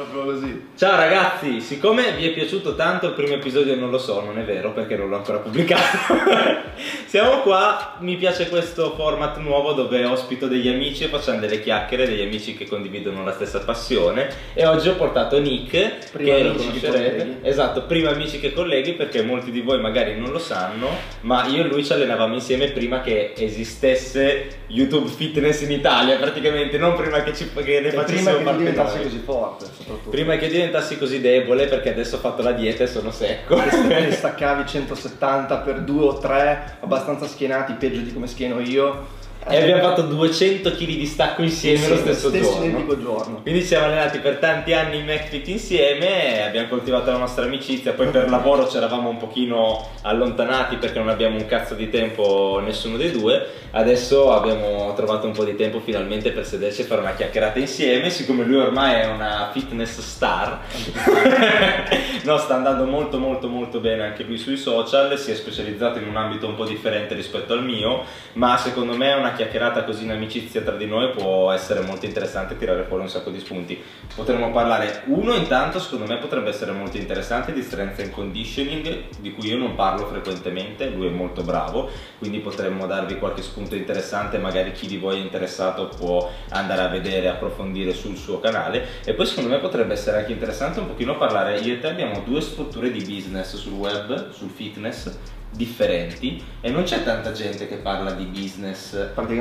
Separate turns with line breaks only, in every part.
Proprio così.
Ciao ragazzi, siccome vi è piaciuto tanto il primo episodio, non lo so, non è vero perché non l'ho ancora pubblicato. Siamo qua, mi piace questo format nuovo dove ospito degli amici e facciamo delle chiacchiere, degli amici che condividono la stessa passione. E oggi ho portato Nick,
Prima
che
che
conoscerete. Esatto, prima amici che colleghi perché molti di voi magari non lo sanno, ma io e lui ci allenavamo insieme prima che esistesse YouTube Fitness in Italia, praticamente, non prima che, ci, che ne
E
facessimo
prima che
parte
diventassi
noi.
così forte, soprattutto.
Prima che diventassi così debole, perché adesso ho fatto la dieta e sono secco.
Che staccavi 170 per 2 o 3, abbastanza schienati, peggio di come schieno io.
E abbiamo fatto 200 kg di stacco insieme lo stesso, giorno.
giorno.
Quindi siamo allenati per tanti anni in McFit insieme abbiamo coltivato la nostra amicizia. Poi per lavoro ci eravamo un pochino allontanati perché non abbiamo un cazzo di tempo nessuno dei due. Adesso abbiamo trovato un po' di tempo finalmente per sederci e fare una chiacchierata insieme. Siccome lui ormai è una fitness star, no, sta andando molto molto molto bene anche lui sui social, si è specializzato in un ambito un po' differente rispetto al mio, ma secondo me una chiacchierata così in amicizia tra di noi può essere molto interessante tirare fuori un sacco di spunti. Potremmo parlare, uno intanto secondo me potrebbe essere molto interessante di strength and conditioning, di cui io non parlo frequentemente, lui è molto bravo, quindi potremmo darvi qualche spunto interessante, magari chi di voi è interessato può andare a vedere, approfondire sul suo canale e poi secondo me potrebbe essere anche interessante un pochino parlare, io e te abbiamo due strutture di business sul web, sul fitness differenti e non c'è tanta gente che parla di business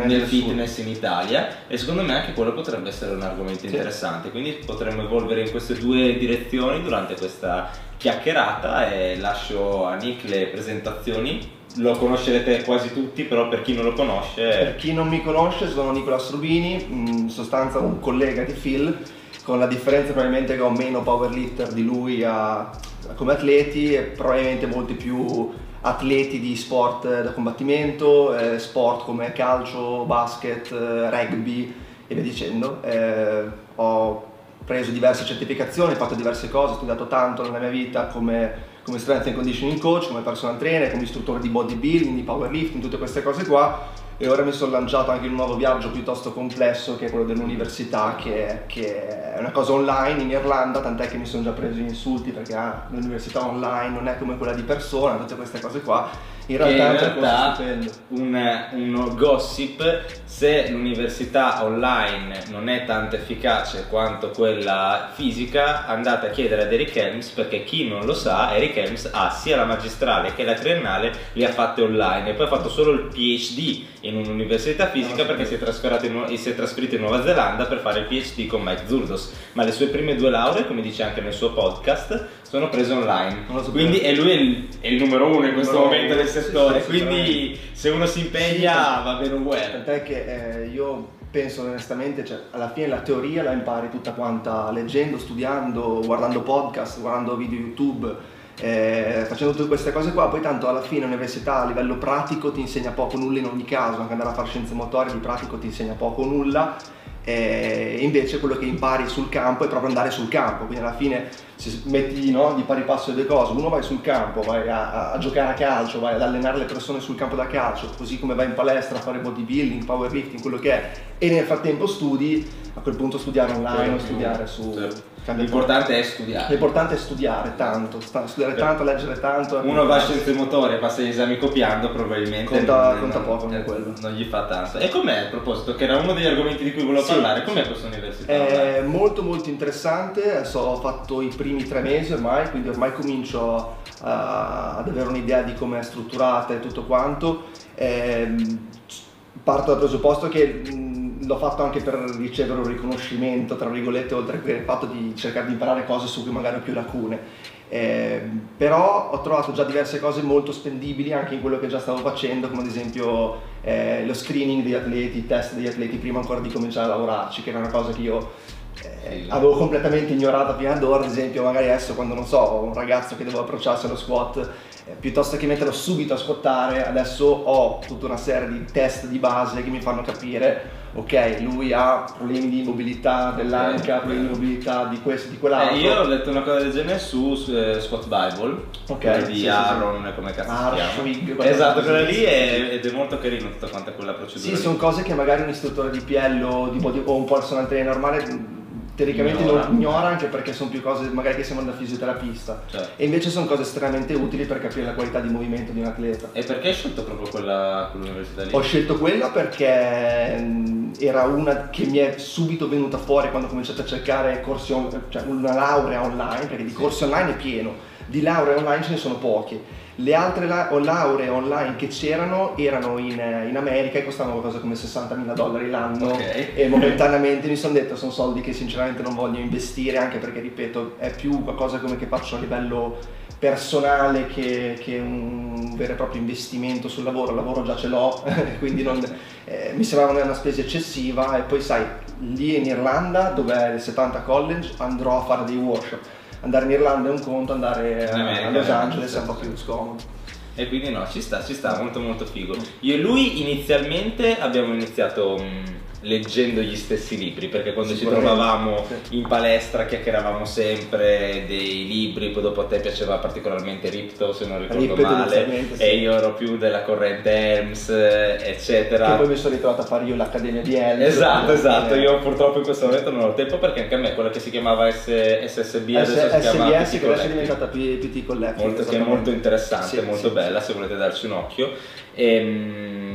nel fitness in Italia e secondo me anche quello potrebbe essere un argomento interessante. Quindi potremmo evolvere in queste due direzioni durante questa chiacchierata e lascio a Nick le presentazioni. Lo conoscerete quasi tutti però per chi non lo
Per
conosce
chi non mi conosce, sono Nicolas Rubini, in sostanza un collega di Phil, con la differenza probabilmente che ho meno powerlifter di lui a- come atleti e probabilmente molti più atleti di sport da combattimento, eh, sport come calcio, basket, eh, rugby e via dicendo. Eh, ho preso diverse certificazioni, fatto diverse cose, ho studiato tanto nella mia vita come, come strength and conditioning coach, come personal trainer, come istruttore di bodybuilding, di powerlifting, tutte queste cose qua e ora mi sono lanciato anche in un nuovo viaggio piuttosto complesso che è quello dell'università che, che è una cosa online in Irlanda tant'è che mi sono già preso gli insulti perché ah, l'università online non è come quella di persona tutte queste cose qua in realtà
in realtà un, un gossip se l'università online non è tanto efficace quanto quella fisica andate a chiedere ad Eric Helms perché chi non lo sa Eric Helms ha sia la magistrale che la triennale le ha fatte online e poi ha fatto solo il PhD in un'università fisica
No,
perché si è, in, si è trasferito in Nuova Zelanda per fare il PhD con Mike Zurdos. Ma le sue prime due lauree come dice anche nel suo podcast sono prese online.
Non lo sapevo.
quindi e lui è il, è il numero uno in questo
Numero
momento
uno.
del
Sì,
settore.
sì,
quindi se uno si impegna
Sì.
va bene uguale
Tant'è che eh, io penso onestamente, cioè, alla fine la teoria la impari tutta quanta leggendo, studiando, guardando podcast, guardando video YouTube, eh, facendo tutte queste cose qua, poi tanto alla fine l'università a livello pratico ti insegna poco nulla in ogni caso, anche andare a fare scienze motorie di pratico ti insegna poco nulla, e invece quello che impari sul campo è proprio andare sul campo, quindi alla fine se metti no, di pari passo le due cose, uno vai sul campo, vai a, a- giocare a calcio, vai ad allenare le persone sul campo da calcio, così come vai in palestra a fare bodybuilding, powerlifting, quello che è, e nel frattempo studi, a quel punto studiare online o studiare su...
Certo. l'importante è studiare
L'importante è studiare tanto, studiare
Certo.
tanto, leggere tanto.
uno va a scienze motorie passa gli esami copiando probabilmente
Conta-
non,
conta
non-
poco,
eh,
quello.
non gli fa tanto e com'è a proposito che era uno degli argomenti di cui volevo
Sì,
parlare com'è
sì.
questa università
È molto molto interessante, adesso ho fatto i primi tre mesi ormai, quindi ormai comincio a- ad avere un'idea di come è strutturata e tutto quanto. Ehm, parto dal presupposto che mh, l'ho fatto anche per ricevere un riconoscimento, tra virgolette, oltre che il fatto di cercare di imparare cose su cui magari ho più lacune. Ehm, però ho trovato già diverse cose molto spendibili anche in quello che già stavo facendo, come ad esempio eh, lo screening degli atleti, i test degli atleti prima ancora di cominciare a lavorarci, che era una cosa che io eh, avevo completamente ignorato fino ad ora, ad esempio magari adesso quando non so, ho un ragazzo che devo approcciarsi allo squat, eh, piuttosto che metterlo subito a squattare, adesso ho tutta una serie di test di base che mi fanno capire, ok, lui ha problemi di mobilità dell'anca, problemi di mobilità di questo, di quell'altro.
Eh, io ho letto una cosa del genere su, eh, Squat Bible
Ok,
quella
sì,
di
sì,
Aaron come cazzo
quella
esatto quella lì è, ed è molto carino tutta quanta quella procedura
Sì, sono cose che magari un istruttore di PL o, di body, o un personal trainer normale mh, teoricamente
Ignora.
non ignora anche perché sono più cose magari che sembrano da fisioterapista
Certo.
e invece sono cose estremamente utili per capire la qualità di movimento di un atleta.
E perché hai scelto proprio quella, quell'università lì?
Ho scelto quella perché mh, era una che mi è subito venuta fuori quando ho cominciato a cercare corsi on- cioè una laurea online, perché di corsi online è pieno, di lauree online ce ne sono pochi. Le altre la- o lauree online che c'erano erano in, in America e costavano qualcosa come 60.000 dollari l'anno
Ok.
e momentaneamente mi sono detto sono soldi che sinceramente non voglio investire anche perché ripeto è più qualcosa come che faccio a livello personale che, che un vero e proprio investimento sul lavoro, il lavoro già ce l'ho, quindi non- eh, mi sembrava una spesa eccessiva e poi sai, lì in Irlanda dove è il 70 College andrò a fare dei workshop, andare in Irlanda è un conto, andare
America,
a Los
eh,
Angeles è un po' più scomodo.
E quindi no, ci sta, ci sta, molto molto figo. Io e lui inizialmente abbiamo iniziato mh, leggendo gli stessi libri, perché quando ci trovavamo in palestra chiacchieravamo sempre dei libri, poi dopo a te piaceva particolarmente Ripto, se non ricordo
Ripto
male,
sì.
e io ero più della corrente Helms, eccetera.
Che poi mi sono ritrovato a fare io l'accademia di Helms.
Esatto, esatto,
Eh,
io purtroppo in questo momento non ho tempo perché anche a me quella che si chiamava S- SSB adesso si chiama
SBS che adesso è diventata PT Collective.
molto, che è molto interessante, molto bella se volete darci un occhio. Ehm,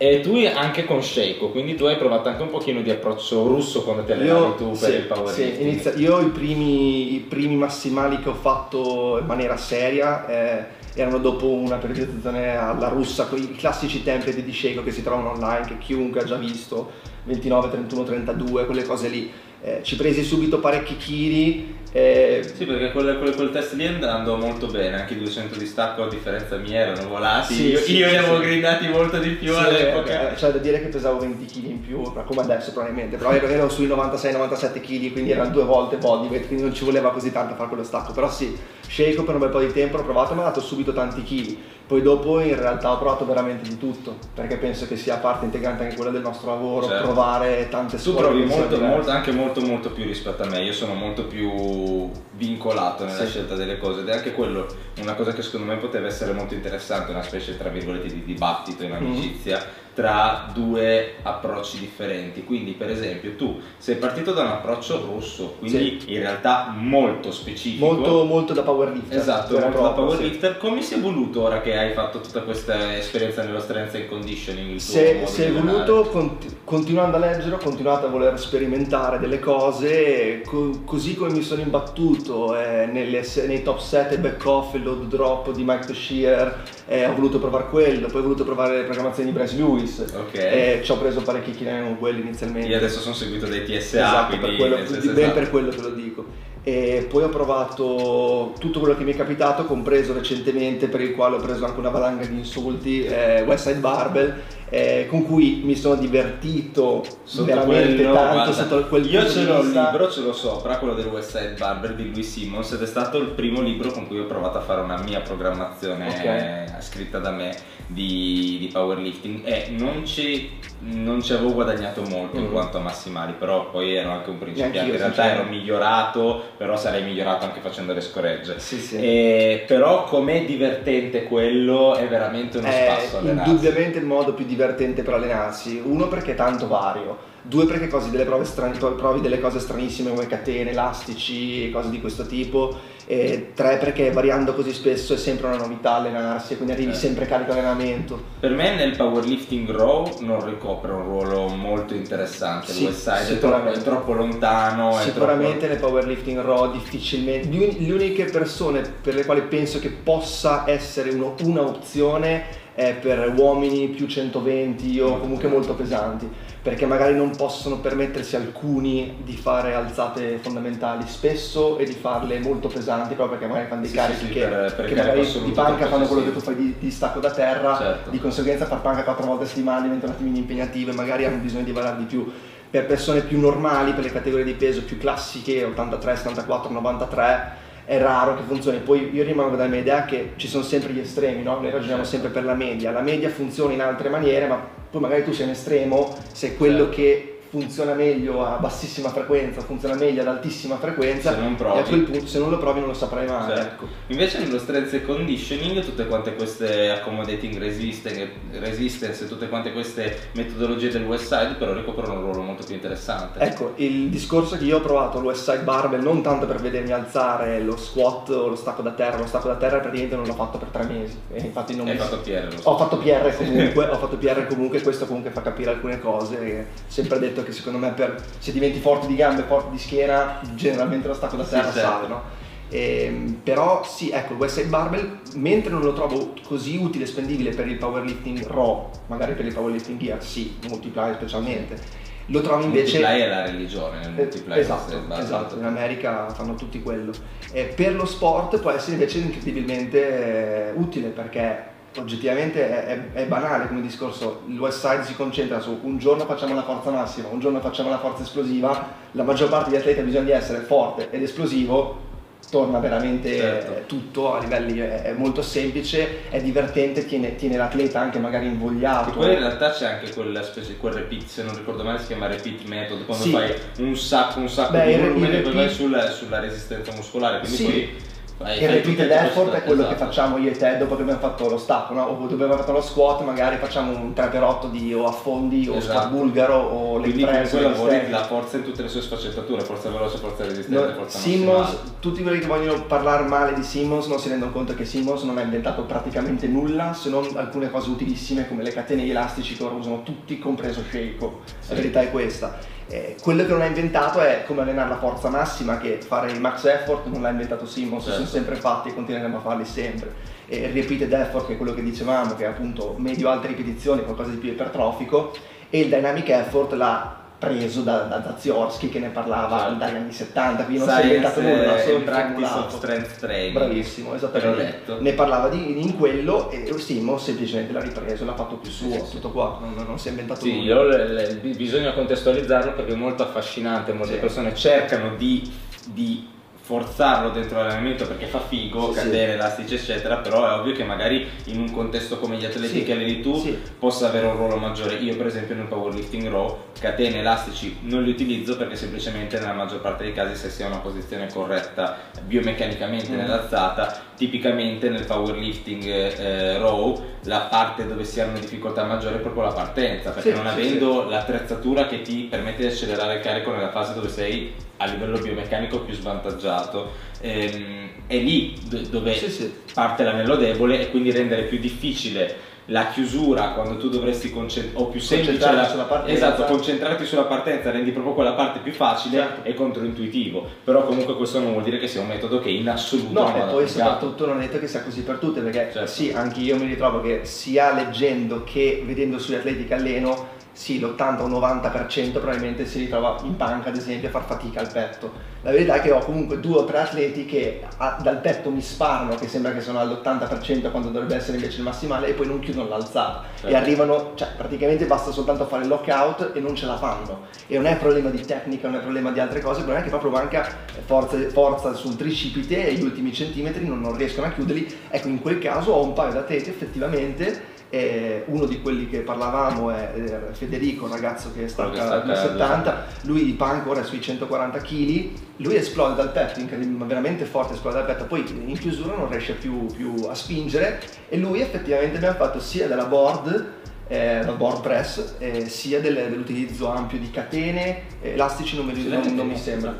E, tu anche con Sheiko, quindi tu hai provato anche un pochino di approccio russo quando ti allenavi tu per
sì,
il powerlifting.
sì, io i primi, i primi massimali che ho fatto in maniera seria eh, erano dopo una periodizzazione alla russa, quei classici template di Sheiko che si trovano online, che chiunque ha già visto, 29, 31, 32, quelle cose lì. Eh, ci presi subito parecchi chili. Eh,
Sì, perché quel, quel- quel test lì è andando molto bene, anche i 200 di stacco a differenza mia erano volati,
Sì,
io,
sì,
io
sì,
li avevo
sì.
grindati molto di più all'epoca.
eh, C'è da dire che pesavo 20 kg in più, come adesso probabilmente, però ero, ero sui 96-97 kg, quindi erano due volte bodyweight, quindi non ci voleva così tanto fare quello stacco, però sì, Shake per un bel po' di tempo l'ho provato mi ha dato subito tanti kg, poi dopo in realtà ho provato veramente di tutto, perché penso che sia parte integrante anche quella del nostro lavoro,
Certo.
provare tante
Tu
scuole.
provi
che siano
molto, molto- anche molto molto più rispetto a me, io sono molto più vincolato nella
Sì.
scelta delle cose ed è anche quello una cosa che secondo me poteva essere molto interessante, una specie tra virgolette di dibattito in amicizia tra due approcci differenti. Quindi per esempio tu sei partito da un approccio russo, quindi in realtà molto specifico.
Molto, molto da powerlifter.
Esatto,
e
molto da
proprio, sì.
powerlifter. Come si è evoluto ora che hai fatto tutta questa esperienza nello strength and conditioning? Il
Se, se è voluto, conti- continuando a leggere, ho continuato a voler sperimentare delle cose, co- così come mi sono imbattuto eh, nelle nei top set e back off, il load drop di Mike Toshier, eh, ho voluto provare quello, poi ho voluto provare le programmazioni di Bryce Lewis,
Ok.
e ci ho preso parecchi chili con quelli inizialmente.
Io adesso sono seguito dai TSA,
Esatto, per quello, ben
esatto.
per quello te lo dico. E poi ho provato tutto quello che mi è capitato, compreso recentemente, per il quale ho preso anche una valanga di insulti, eh, Westside Barbell, eh, con cui mi sono divertito
Sotto
veramente
quello,
tanto
guarda,
sotto quel
io ce l'ho il libro, ce l'ho sopra, quello del West Side Barber di Louis Simmons ed è stato il primo libro con cui ho provato a fare una mia programmazione
Ok.
eh, scritta da me di, di powerlifting e non ci, non ci avevo guadagnato molto in
Mm.
quanto a massimali, però poi ero anche un principiante, in realtà ero migliorato, però sarei migliorato anche facendo le scoregge.
Sì, sì.
E- però com'è divertente quello è veramente uno
È
spasso allenarsi.
indubbiamente il modo più divertente per allenarsi. Uno perché è tanto vario, due perché cosi delle prove strane- provi delle cose stranissime come catene, elastici, cose di questo tipo. E tre perché variando così spesso è sempre una novità allenarsi quindi arrivi
Eh.
sempre carico allenamento.
Per me nel powerlifting raw non ricopre un ruolo molto interessante,
Sì,
Side è troppo, è troppo lontano,
Sicuramente nel powerlifting raw difficilmente. Le uniche persone per le quali penso che possa essere uno- una opzione è per uomini più 120 o comunque molto pesanti, perché magari non possono permettersi alcuni di fare alzate fondamentali spesso e di farle molto pesanti, proprio perché magari fanno dei
Sì,
carichi
sì,
che,
per- per
che magari di panca
troppo
fanno quello che tu fai di, di stacco da terra,
Certo.
di conseguenza far panca quattro volte a settimana diventa un attimino impegnativo e magari hanno bisogno di valere di più per persone più normali, per le categorie di peso più classiche, 83, 74, 93, è raro che funzioni. Poi io rimango dalla mia idea che ci sono sempre gli estremi, no? Noi ragioniamo
Certo.
sempre per la media. La media funziona in altre maniere, ma poi magari tu sei un estremo, sei quello
Certo.
che funziona meglio a bassissima frequenza, funziona meglio ad altissima frequenza.
Se non
E
provi.
a quel punto, se non lo provi, non lo saprai mai.
Certo.
Ecco.
Invece nello strength and conditioning tutte quante queste accommodating resistance, e tutte quante queste metodologie del West Side però ricoprono un ruolo molto più interessante.
Ecco, il discorso che io ho provato lo side barbell non tanto per vedermi alzare lo squat o lo stacco da terra, lo stacco da terra praticamente non l'ho fatto per tre mesi. E infatti non
Hai
mi-
fatto PR.
Ho fatto PR comunque, ho fatto PR comunque, questo comunque fa capire alcune cose. e sempre detto che secondo me per, se diventi forte di gambe, forte di schiena, generalmente lo stacco da
Sì,
terra
certo.
sale, no? Ehm, però sì, ecco, il West Side Barbell, mentre non lo trovo così utile e spendibile per il powerlifting raw, magari per il powerlifting gear, sì, multiplier specialmente, lo trovo invece...
Multiply è la religione nel
Eh,
multiplier.
Esatto, esatto, in America fanno tutti quello. E per lo sport può essere invece incredibilmente eh, utile perché oggettivamente è, è- è banale come discorso, il West Side si concentra su un giorno facciamo la forza massima, un giorno facciamo la forza esplosiva, la maggior parte degli atleti ha bisogno di essere forte ed esplosivo, torna veramente
Certo.
tutto a livelli, è, è molto semplice, è divertente, tiene, tiene l'atleta anche magari invogliato.
poi in realtà c'è anche specie, quel repeat, se non ricordo male si chiama repeat method, quando
Sì.
fai un sacco, un sacco
Beh,
di
il
e poi vai sulla, sulla resistenza muscolare, quindi
Sì.
poi fai
repeated
tutte-
effort è quello che
esatto.
facciamo io e te dopo che abbiamo fatto lo stacco, no? O dopo che abbiamo fatto lo squat, magari facciamo un 3x8 di o affondi o
Esatto.
squat bulgaro o
Quindi
press. leg
lavori la forza in tutte le sue sfaccettature, forza veloce, forza resistente,
No,
forza
Simmons,
massimale.
tutti quelli che vogliono parlare male di Simmons non si rendono conto che Simmons non ha inventato praticamente nulla se non alcune cose utilissime come le catene di elastici che ora usano tutti, compreso Sheiko.
Sì.
La verità è questa. Eh, quello che non ha inventato è come allenare la forza massima, che fare il max effort non l'ha inventato Simmons, si
Certo.
Sono sempre fatti e continueremo a farli sempre. E il repeated effort, che è quello che dicevamo, che è appunto medio-alte ripetizioni, qualcosa di più ipertrofico, e il dynamic effort l'ha preso da, da Zaziorsky che ne parlava
Certo.
dagli anni 70, quindi non si è inventato nulla, solo
practice of strength training.
Bravissimo, esattamente. Ne parlava di, in quello e Simmons semplicemente l'ha ripreso, l'ha fatto più suo,
Sì,
tutto qua, non, non si è inventato
Sì,
nulla.
le- le- bi- bisogna contestualizzarlo perché è molto affascinante, molte
Sì.
persone cercano di, di forzarlo dentro l'allenamento perché fa figo,
Sì, sì.
catene, elastici eccetera, però è ovvio che magari in un contesto come gli atleti
Sì,
che alleni tu
sì.
possa avere un ruolo maggiore. Io per esempio nel powerlifting raw catene, elastici non li utilizzo perché semplicemente nella maggior parte dei casi se si ha una posizione corretta biomeccanicamente
Mm.
nell'alzata, tipicamente nel powerlifting eh, raw la parte dove si ha una difficoltà maggiore è proprio la partenza, perché
Sì,
non
sì,
avendo l'attrezzatura che ti permette di accelerare il carico nella fase dove sei a livello biomecanico più svantaggiato, ehm, è lì do- dove
Sì, sì.
parte l'anello debole e quindi rendere più difficile la chiusura quando tu dovresti concentrarti o più semplice la-
sulla partenza.
esatto concentrarti sulla partenza rendi proprio quella parte più facile
Certo.
e controintuitivo però comunque questo non vuol dire che sia un metodo che in assoluto
No, e poi soprattutto non è detto che sia così per tutte, perché
Certo.
sì, anche io mi ritrovo che sia leggendo che vedendo sugli atleti che alleno, sì, l'80 o 90% probabilmente si ritrova in panca, ad esempio, a far fatica al petto. La verità è che ho comunque due o tre atleti che a- dal petto mi sparano, che sembra che sono all'80% quando dovrebbe essere invece il massimale, e poi non chiudono l'alzata.
Certo.
E arrivano, cioè praticamente basta soltanto fare il lockout e non ce la fanno. E non è problema di tecnica, non è problema di altre cose, il problema è che proprio manca forza, forza sul tricipite e gli ultimi centimetri non, non riescono a chiuderli. Ecco, in quel caso ho un paio di atleti effettivamente. Eh, uno di quelli che parlavamo è eh, Federico, un ragazzo che
che
stacca
stacca
70, lui di punk ora è sui 140 kg, lui esplode dal petto, veramente forte esplode dal petto, poi in chiusura non riesce più, più a spingere. E lui effettivamente abbiamo fatto sia della board, eh, dal board press, eh, sia del- dell'utilizzo ampio di catene, elastici non, mi- non- non mi sembra.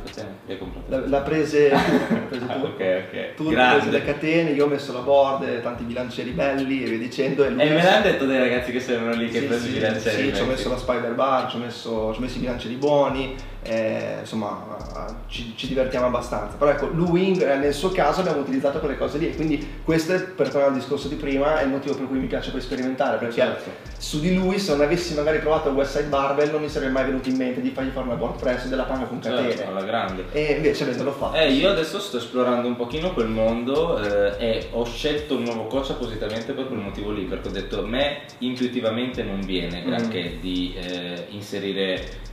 L'ha, l'ha prese prese tu.
Ah, ok, ok.
Tu
Grande.
le catene, io ho messo la board, tanti bilancieri belli e via dicendo. E lui
E me l'hanno detto dei ragazzi che sembrano lì che
sì,
preso
sì,
i bilancieri.
sì, ci ho messo la spider bar, ci ho messo, ci ho messo i bilancieri buoni, eh, insomma ci, ci divertiamo abbastanza. Però ecco, eh, nel suo caso abbiamo utilizzato quelle cose lì e quindi questo è, per tornare al discorso di prima, è il motivo per cui mi piace poi sperimentare, perché
Certo.
su di lui se non avessi magari provato il West Side Barbell non mi sarebbe mai venuto in mente di fargli fare una board press della panca con catene.
Certo, alla grande.
E invece avendolo fatto.
Eh, io adesso sto esplorando un pochino quel mondo eh, e ho scelto un nuovo coach appositamente per quel motivo lì, perché ho detto a me intuitivamente non viene
Mm.
granché di eh, inserire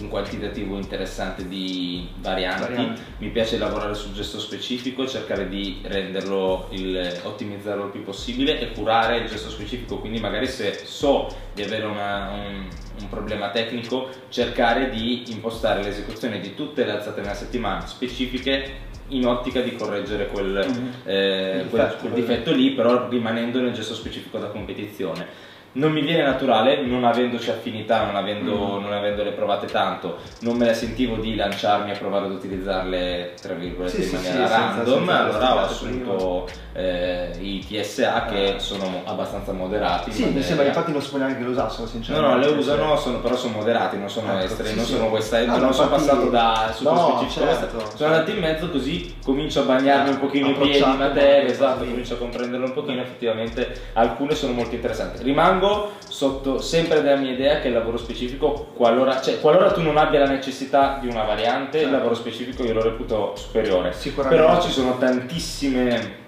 un quantitativo interessante di varianti.
Varianti.
mi piace lavorare sul gesto specifico, cercare di renderlo, il, ottimizzarlo il più possibile e curare il gesto specifico, quindi magari se so so di avere una, un, un, problema tecnico, cercare di impostare l'esecuzione di tutte le alzate nella settimana specifiche in ottica di correggere quel, mm-hmm. eh, quel, quel difetto lì, però rimanendo nel gesto specifico da competizione non mi viene naturale, non avendoci affinità, non, avendo, mm. non avendole provate tanto, non me la sentivo di lanciarmi a provare ad utilizzarle tra virgolette sì, in maniera sì, random, senza, senza allora ho assunto eh, i TSA che ah. sono abbastanza moderati.
Sì, mi sembra infatti non si può neanche che lo usassero sinceramente.
No, no, le usano, sono, però sono moderati, non sono ecco, esteri, sì, non sono Side, no, non sono passato da super no, specifico certo, sono certo. andato in mezzo così comincio a bagnarmi un pochino i piedi in materia, esatto, comincio a comprenderlo un pochino, effettivamente alcune sono molto interessanti. Rimango rimango sotto sempre della mia idea che il lavoro specifico, qualora, cioè, qualora tu non abbia la necessità di una variante, certo. il lavoro specifico io lo reputo superiore. Però ci sono tantissime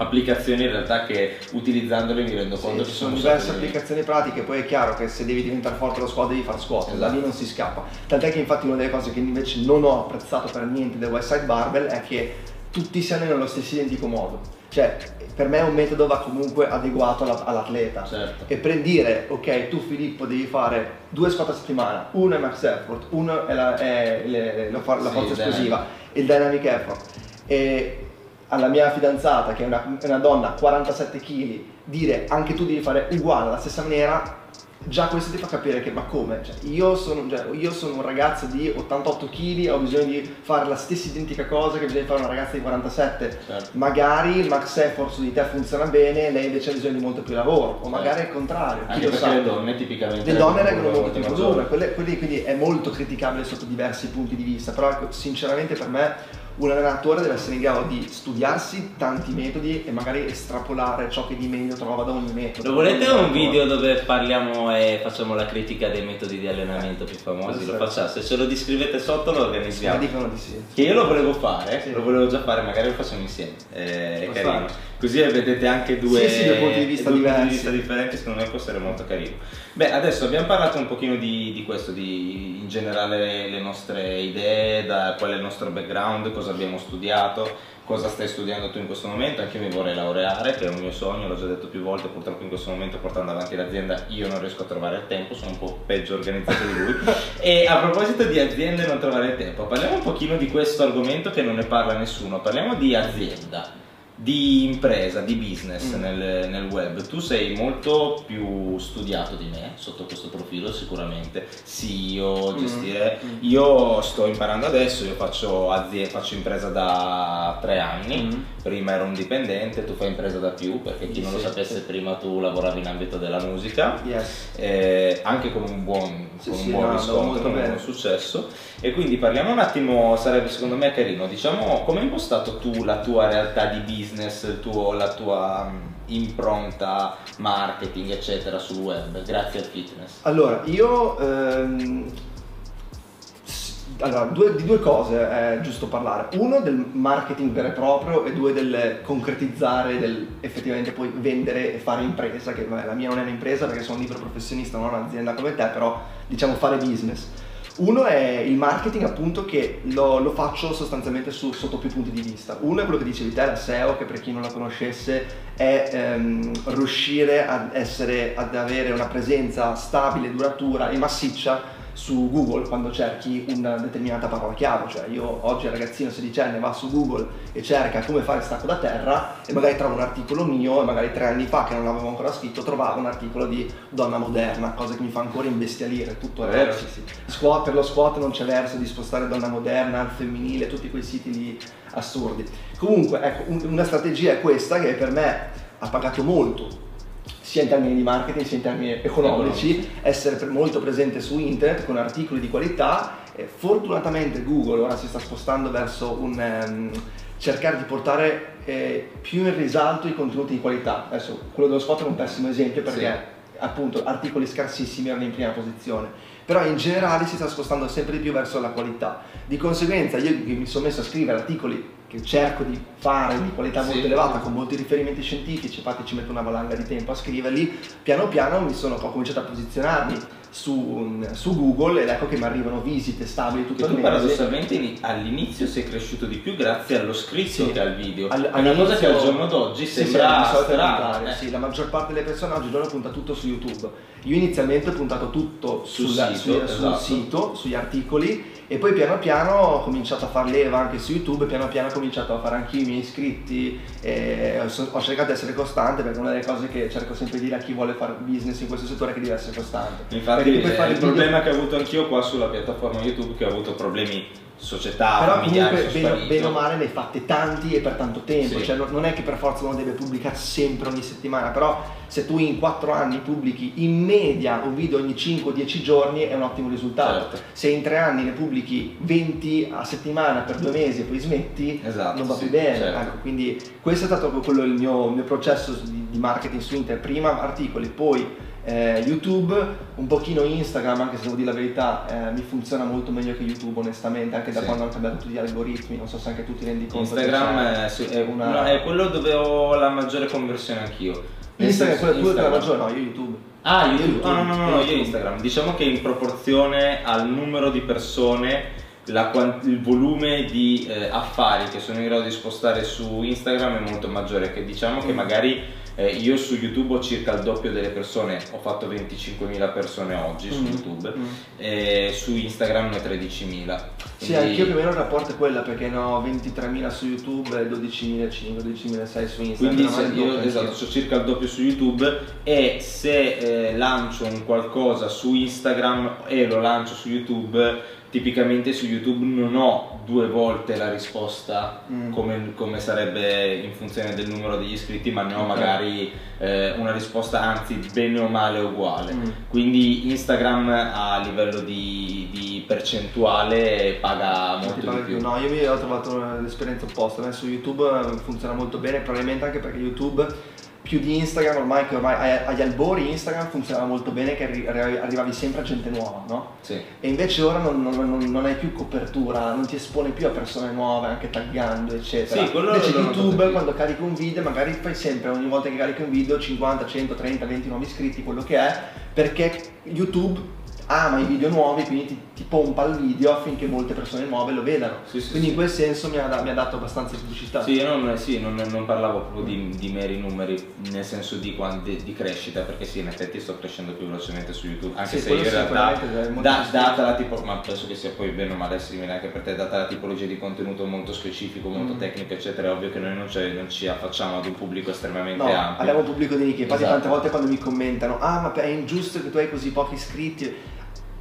applicazioni in realtà che utilizzandole mi rendo conto
sì, ci sono diverse applicazioni pratiche poi è chiaro che se devi diventare forte lo squad devi fare squat esatto. da lì non si scappa tant'è che infatti una delle cose che invece non ho apprezzato per niente del West Side Barbell è che tutti siano nello stesso identico modo cioè, per me è un metodo va comunque adeguato all'atleta.
Certo.
E per dire, ok, tu Filippo devi fare due squat a settimana, uno è max effort, uno è la, è le, la, la forza sì, esplosiva, il dynamic effort. E alla mia fidanzata, che è una, una donna 47 kg, dire anche tu devi fare uguale alla stessa maniera, già questo ti fa capire che ma come? Cioè, io, sono, cioè, io, sono, un ragazzo di 88 kg, ho bisogno di fare la stessa identica cosa che bisogna fare una ragazza di 47. Certo. Magari il max effort su di te funziona bene, lei invece ha bisogno di molto più lavoro, o magari certo. il contrario.
Anche perché sa. le donne tipicamente...
Le donne reggono molto più lavoro, quindi è molto criticabile sotto diversi punti di vista, però ecco, sinceramente per me un allenatore deve essere in grado di studiarsi tanti metodi e magari estrapolare ciò che di meglio trova da ogni metodo.
Lo volete un video dove parliamo e facciamo la critica dei metodi di allenamento più famosi? Lo facciamo, se ce lo descrivete sotto lo organizziamo.
Ma dicono di sì.
Che io lo volevo fare, sì. lo volevo già fare, magari lo facciamo insieme. Eh, è carino. Fare. Così vedete anche due,
sì, sì, due punti di vista, due.
Punti di vista differenti, secondo me può essere molto carino. Beh, adesso abbiamo parlato un pochino di, di questo, di in generale le nostre idee, da, qual è il nostro background, cosa abbiamo studiato, cosa stai studiando tu in questo momento, anche io mi vorrei laureare, che è un mio sogno, l'ho già detto più volte, purtroppo in questo momento portando avanti l'azienda io non riesco a trovare il tempo, sono un po' peggio organizzato di lui. e a proposito di aziende e non trovare il tempo, parliamo un pochino di questo argomento che non ne parla nessuno, parliamo di azienda di impresa, di business mm. nel, nel, web, tu sei molto più studiato di me sotto questo profilo sicuramente, CEO, mm. gestire, mm. io sto imparando adesso, io faccio, azienda, faccio impresa da tre anni, mm. prima ero un dipendente, tu fai impresa da più perché chi non lo sapesse sì. prima tu lavoravi in ambito della musica,
yes.
eh, anche con un buon, sì, con un buon no, riscontro, un buon successo e quindi parliamo un attimo, sarebbe secondo me carino, diciamo come hai impostato tu la tua realtà di business, tuo, la tua mm, impronta marketing eccetera sul web grazie al fitness?
Allora, io ehm, allora, due, di due cose è giusto parlare. Uno del marketing vero e proprio e due del concretizzare, del effettivamente poi vendere e fare impresa, che vabbè, la mia non è un'impresa perché sono un libero professionista, non un'azienda come te, però diciamo fare business. Uno è il marketing appunto che lo, lo faccio sostanzialmente su, sotto più punti di vista. Uno è quello che dicevi te, la SEO, che per chi non la conoscesse è ehm, riuscire ad, essere, ad avere una presenza stabile, duratura e massiccia su Google quando cerchi una determinata parola chiave, cioè io oggi il ragazzino sedicenne va su Google e cerca come fare il stacco da terra e magari trova un articolo mio e magari tre anni fa che non l'avevo ancora scritto trovavo un articolo di donna moderna, cosa che mi fa ancora imbestialire, tutto è vero. Sì, sì. Squat, per lo squat non c'è verso di spostare donna moderna al femminile, tutti quei siti lì assurdi. Comunque ecco, una strategia è questa che per me ha pagato molto sia in termini di marketing sia in termini economici, essere molto presente su internet con articoli di qualità. Fortunatamente Google ora si sta spostando verso un um, cercare di portare eh, più in risalto i contenuti di qualità. Adesso quello dello spot è un pessimo esempio perché sì. appunto articoli scarsissimi erano in prima posizione, però in generale si sta spostando sempre di più verso la qualità. Di conseguenza io mi sono messo a scrivere articoli che cerco di fare di qualità molto sì. elevata con molti riferimenti scientifici, infatti ci metto una valanga di tempo a scriverli, piano piano mi sono, ho cominciato a posizionarmi su, su Google ed ecco che mi arrivano visite stabili tutto
Che
il
tu
mese.
paradossalmente ini- all'inizio sei cresciuto di più grazie allo scritto
Sì.
che al video.
Al-
È una cosa che al giorno d'oggi
Sì, sì,
sembra
il
strana. eh.
sì, la maggior parte delle persone oggigiorno punta tutto su YouTube. Io inizialmente ho puntato tutto
Sul
sulla-
sito,
sul, sul
esatto.
sito, sugli articoli e poi piano piano ho cominciato a far leva anche su YouTube, piano piano ho cominciato a fare anche i miei iscritti, e ho cercato di essere costante perché una delle cose che cerco sempre di dire a chi vuole fare business in questo settore è che deve essere costante.
Infatti eh, il
video-
problema che ho avuto anch'io qua sulla piattaforma YouTube che ho avuto problemi società,
Però comunque bene, bene o male ne hai fatte tanti e per tanto tempo,
Sì.
cioè non non è che per forza uno deve pubblicare sempre ogni settimana, però se tu in 4 anni pubblichi in media un video ogni 5-10 giorni è un ottimo risultato.
Certo.
Se in 3 anni ne pubblichi 20 a settimana per due mesi e poi smetti,
Esatto,
non va
sì,
più bene.
certo.
Ecco, quindi questo è stato quello il mio, il mio processo di, di marketing su internet, prima articoli, poi eh, YouTube, un pochino Instagram, anche se devo dire la verità, eh, mi funziona molto meglio che YouTube onestamente, anche da
Sì.
quando hanno cambiato tutti gli algoritmi, non so se anche tu ti rendi conto.
Instagram è, sì, è
una-
no, è quello dove ho la maggiore conversione anch'io.
Instagram è quello tu hai
Instagram.
ragione, no, io YouTube.
Ah, YouTube.
YouTube,
No, no, no, no,
io.
Instagram. Diciamo che in proporzione al numero di persone, la il volume di eh, affari che sono in grado di spostare su Instagram è molto maggiore. Che diciamo che
Mm.
magari eh, io su YouTube ho circa il doppio delle persone, ho fatto 25.000 persone oggi su
Mm.
YouTube,
Mm.
e su Instagram ne ho 13.000.
Sì,
Quindi-
anch'io più o meno il rapporto è quella perché ne ho 23.000 su YouTube e 12.500, 12.600 su Instagram.
Quindi se io esatto, so circa il doppio su YouTube e se eh, lancio un qualcosa su Instagram e lo lancio su YouTube, tipicamente su YouTube non ho due volte la risposta
Mm.
come, come sarebbe in funzione del numero degli iscritti, ma ne ho
Ok.
magari eh, una risposta anzi bene o male uguale.
Mm.
Quindi Instagram a livello di, di percentuale paga molto
paga
di più.
più. No, io mi ho trovato l'esperienza opposta. Su YouTube eh, funziona molto bene, probabilmente anche perché YouTube più di Instagram ormai che ormai ai- agli albori Instagram funzionava molto bene che arri- arri- arrivavi sempre a gente nuova, no?
Sì.
E invece ora non, non- non- hai più copertura, non ti espone più a persone nuove, anche taggando, eccetera.
Sì, quello
invece YouTube quando carichi un video, magari fai sempre, ogni volta che carichi un video, 50, 100, 30, 20 nuovi iscritti, quello che è, perché YouTube ama i video nuovi, quindi ti, ti pompa il video affinché molte persone nuove lo vedano.
Sì, sì,
quindi in quel senso mi ha, mi ha dato abbastanza pubblicità.
Sì, io non, sì, non, non parlavo proprio di, di meri numeri, nel senso di, quan- di- crescita, perché sì, in effetti sto crescendo più velocemente su YouTube, anche se io in realtà, da- data la tipo, ma penso che sia poi bene o male simile anche per te, data la tipologia di contenuto molto specifico, molto
Mm.
tecnico, eccetera, è ovvio che noi non, ci- non ci affacciamo ad un pubblico estremamente
No,
ampio.
abbiamo un pubblico di nicchia, infatti
Esatto.
tante volte quando mi commentano ah ma è ingiusto che tu hai così pochi iscritti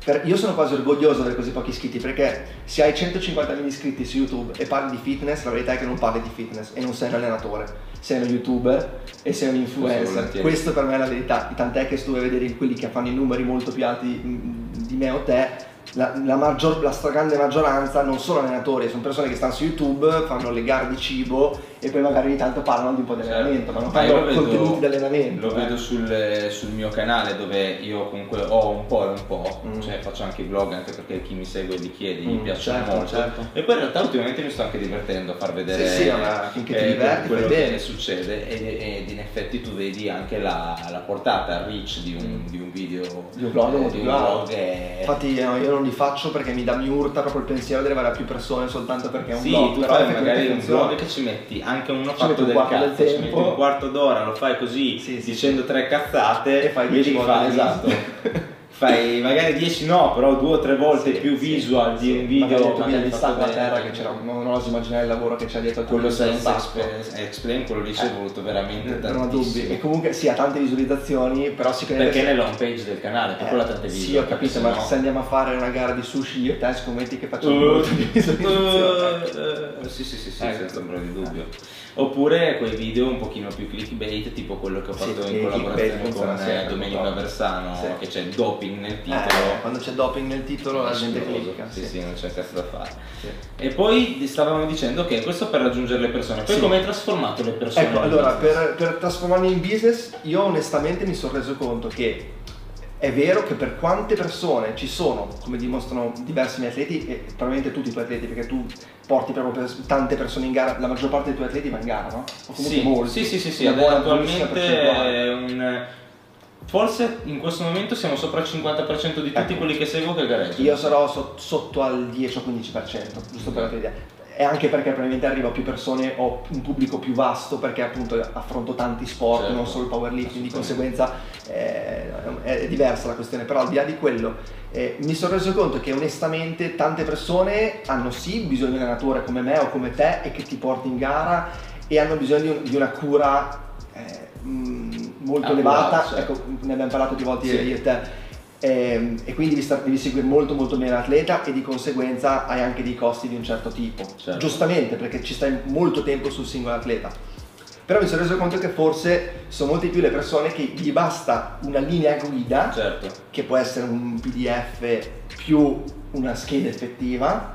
Per- io sono quasi orgoglioso di avere così pochi iscritti perché se hai 150.000 iscritti su YouTube e parli di fitness, la verità è che non parli di fitness e non sei un allenatore, sei uno youtuber e sei un influencer. Questo per me è la verità. Tant'è che se tu vai a vedere quelli che fanno i numeri molto più alti mm, di me o te, la, la maggior- la stragrande maggioranza non sono allenatori, sono persone che stanno su YouTube, fanno le gare di cibo e poi magari ogni tanto parlano di un po' di
Certo.
allenamento, ma non fanno contenuti di allenamento.
Lo
eh.
vedo sul, sul mio canale dove io comunque ho un po' e un po',
Mm.
cioè faccio anche i vlog anche perché chi mi segue li chiede, gli
Mm,
piacciono
certo,
molto.
certo.
E poi in realtà ultimamente mi sto anche divertendo a far vedere
Sì, sì, ma finché ti
eh,
diverti,
quello che succede ed, ed in effetti tu vedi anche la, la portata, il reach di un, di un video
Di un vlog
eh, di un vlog è-
Infatti no, io non li faccio perché mi dà mi urta proprio il pensiero di arrivare a più persone soltanto perché è un
sì,
vlog. però
magari un vlog che ci metti anche uno
Ci
fatto del cazzo, ci metti un quarto d'ora, lo fai così
Sì, sì,
dicendo tre cazzate
E fai
vedi
10
che
volte le
esatto. Fai magari 10 no, però due o tre volte
Sì,
più
sì,
visual
sì.
di un video
Magari tu
magari
sacco a terra che c'era, non, non oso immaginare il lavoro che c'è dietro tuo
quello senza explain, explain, quello lì ci è
Eh,
voluto veramente
Non ho dubbi. E comunque sì, ha tante visualizzazioni, però sicuramente...
perché nell'home page del canale, per
Eh,
quello ha tante
Sì,
video
ho capito, ma se andiamo a fare una gara di sushi io e te scommetti che facciamo
Uh,
molto di visualizzazioni.
uh, uh, sì, sì, sì, sì,
Ecco.
senza ombra di dubbio. Oppure quei video un pochino più clickbait, tipo quello che ho
Sì,
fatto
sì,
in collaborazione con eh, Domenico. Aversano,
Sì.
che c'è il doping nel
Eh,
titolo.
quando c'è doping nel titolo la gente clicca.
Sì, sì, non c'è cazzo da fare.
Sì.
E poi stavamo dicendo che questo per raggiungere le persone. Poi
Sì.
come hai trasformato le persone?
Ecco, allora, per, per trasformarmi in business, io onestamente mi sono reso conto che è vero che per quante persone ci sono, come dimostrano diversi miei atleti, e probabilmente tutti i tuoi atleti, perché tu porti proprio per- tante persone in gara, la maggior parte dei tuoi atleti va in gara, no? O comunque
sì,
molti.
sì, sì, sì, sì, attualmente è un forse in questo momento siamo sopra il 50% di tutti
Ecco.
quelli che seguo che gareggiano.
Io sarò so- sotto al 10 o 15%, giusto per la tua idea. E anche perché probabilmente arrivo a più persone, ho un pubblico più vasto perché appunto affronto tanti sport,
Certo.
non solo il powerlifting, di conseguenza eh, è diversa la questione, però al di là di quello eh, mi sono reso conto che onestamente tante persone hanno sì bisogno di un allenatore come me o come te e che ti porti in gara e hanno bisogno di una cura eh, mh, molto
Accurata,
elevata, ecco ne abbiamo parlato più volte
Sì.
io e te. Ehm, e quindi devi, star- devi seguire molto molto bene l'atleta e di conseguenza hai anche dei costi di un certo tipo.
Certo.
Giustamente perché ci stai molto tempo sul singolo atleta. Però mi sono reso conto che forse sono molte più le persone che gli basta una linea guida,
Certo.
che può essere un PDF più una scheda effettiva,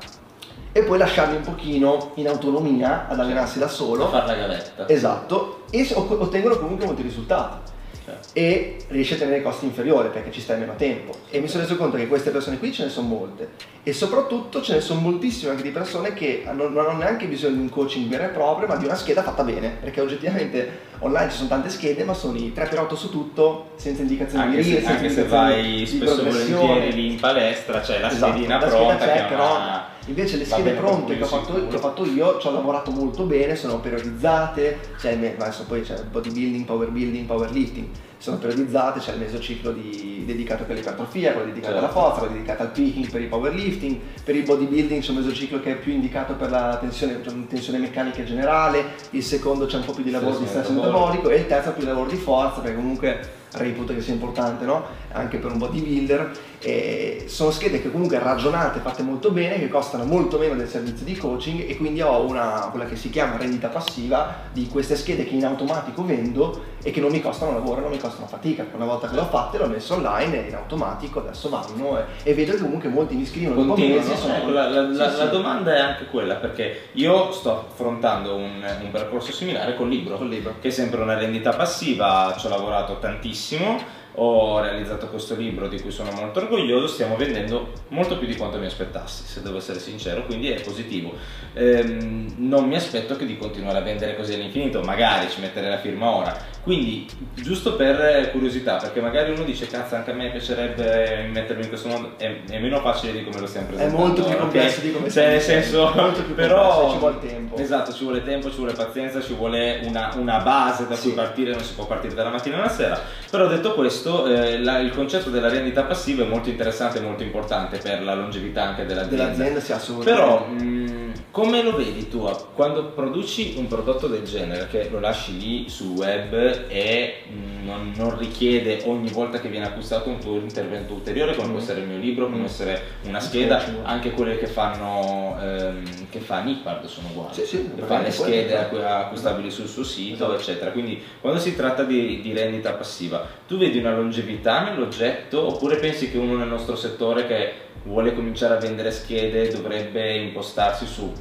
e poi lasciarli un pochino in autonomia ad allenarsi da solo.
Far la gavetta.
Esatto, e ottengono comunque molti risultati
Certo.
e riesci a tenere costi inferiori perché ci stai meno tempo. E mi sono reso conto che queste persone qui ce ne sono molte e soprattutto ce ne sono moltissime anche di persone che non, non hanno neanche bisogno di un coaching vero e proprio, ma di una scheda fatta bene, perché oggettivamente online ci sono tante schede, ma sono i 3x8 su tutto, senza indicazioni
Anche
di senza
anche se vai spesso volentieri lì in palestra, c'è la
Esatto,
schedina
la
pronta
c'è, però
una-
Invece le schede pronte che ho, fatto, che ho fatto io ci ho lavorato molto bene, sono periodizzate, me- adesso poi c'è bodybuilding, power building, powerlifting, sono periodizzate, c'è il mesociclo di- dedicato per l'ipertrofia, quello dedicato
Certo.
alla forza, quello dedicato al peaking per il powerlifting, per il bodybuilding c'è un mesociclo che è più indicato per la tensione, cioè tensione meccanica generale, il secondo c'è un po' più di lavoro di stress metabolico. E il terzo più lavoro di forza perché comunque reputo che sia importante no? anche per un bodybuilder e sono schede che comunque ragionate, fatte molto bene, che costano molto meno del servizio di coaching e quindi ho una, quella che si chiama rendita passiva di queste schede che in automatico vendo e che non mi costano lavoro, non mi costano fatica, una volta che le ho fatte le ho messe online e in automatico adesso vanno e, e vedo che comunque molti mi scrivono dopo
Continuano,
mesi, sono-
ecco, la, la-
Sì,
la-
sì.
la domanda è anche quella perché io sto affrontando un, un percorso similare col libro,
Col libro.
che è sempre una rendita passiva, ci ho lavorato tantissimo, ho realizzato questo libro di cui sono molto orgoglioso, stiamo vendendo molto più di quanto mi aspettassi, se devo essere sincero, quindi è positivo. Ehm, non mi aspetto che di continuare a vendere così all'infinito, magari ci metterei la firma ora. Quindi, giusto per curiosità, perché magari uno dice cazzo anche a me piacerebbe mettermi in questo mondo, è, è meno facile di come lo stiamo
È
presentando.
molto più complesso di come
Cioè, nel
stiamo
senso,
molto più
però
ci vuole tempo.
Esatto, ci vuole tempo, ci vuole pazienza, ci vuole una, una base da cui
Sì.
partire, non si può partire dalla mattina alla sera. Però detto questo, eh, la- il concetto della rendita passiva è molto interessante e molto importante per la longevità anche dell'azienda.
dell'azienda si assolutamente
Però mh, come lo vedi tu quando produci un prodotto del genere che lo lasci lì sul web e mh, non, non richiede ogni volta che viene acquistato un tuo intervento ulteriore come
Mm.
può essere il mio libro, come
Mm.
può essere una
Un
scheda, anche quelle che fanno che che fa Nipard sono uguali,
Sì, sì,
che fa le schede acquistabili sul suo sito
Esatto.
eccetera, quindi quando si tratta di, di rendita passiva tu vedi una longevità nell'oggetto oppure pensi che uno nel nostro settore che vuole cominciare a vendere schede dovrebbe impostarsi su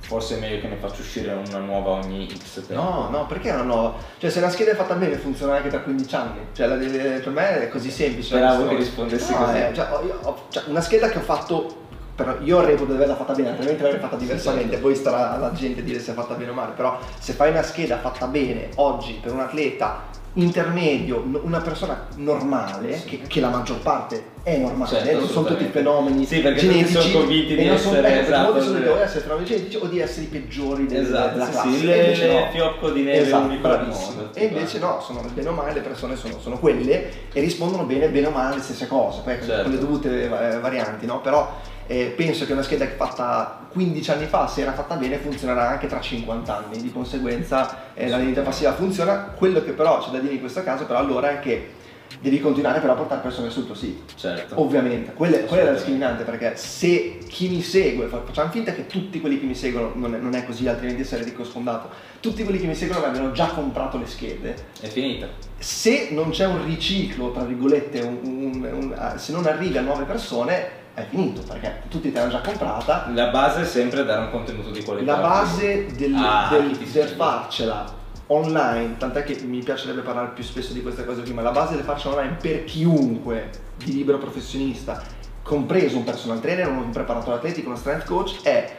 forse è meglio che ne faccio uscire una nuova ogni X tempo
No, no, perché una nuova? Cioè, se una scheda è fatta bene funziona anche tra 15 anni. Cioè, la- le- per me è così semplice.
Speravo che rispondessi
no,
così.
eh, cioè, ho- ho- cioè, una scheda che ho fatto. Però io reputo di averla fatta bene, altrimenti l'avrei fatta diversamente.
certo.
Poi starà alla gente dire se è fatta bene o male. Però, se fai una scheda fatta bene oggi per un atleta intermedio, una persona normale,
Sì.
che, che la maggior parte è normale,
Certo,
non sono tutti fenomeni
Sì,
genetici.
sono convinti
e
di
non sono-
essere,
ecco, perché
esatto,
molti sono
vero.
essere genetici o di essere i peggiori del-
Esatto,
della classe.
sì, le-
invece no.
fiocco di neve
Esatto, bravissimo.
mondo,
E invece no, sono bene o male le persone sono, sono quelle e rispondono bene, bene o male alle stesse cose, poi
Certo.
con le dovute eh, varianti, no? Però eh, penso che una scheda che è fatta 15 anni fa, se era fatta bene, funzionerà anche tra 50 anni, di conseguenza eh, la vendita passiva funziona. Quello che però c'è da dire in questo caso, però allora è che devi continuare però a portare persone sul tuo sito.
certo.
Ovviamente, quella, quella è la discriminante perché se chi mi segue, fa- facciamo finta che tutti quelli che mi seguono, non è, non è così, altrimenti sarei ricco scondato, tutti quelli che mi seguono abbiano già comprato le schede,
è finita.
se non c'è un riciclo, tra virgolette, un- un- un- ah, se non arrivi a nuove persone, è finito perché tutti te l'hanno già comprata.
la base è sempre dare un contenuto di qualità
La base del,
Ah,
del- del farcela online, tant'è che mi piacerebbe parlare più spesso di queste cose qui, ma la base del farcela online per chiunque di libero professionista, compreso un personal trainer, un preparatore atletico, uno strength coach, è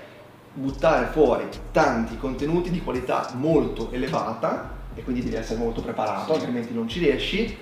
buttare fuori tanti contenuti di qualità molto elevata e quindi devi essere molto preparato,
Sì.
altrimenti non ci riesci,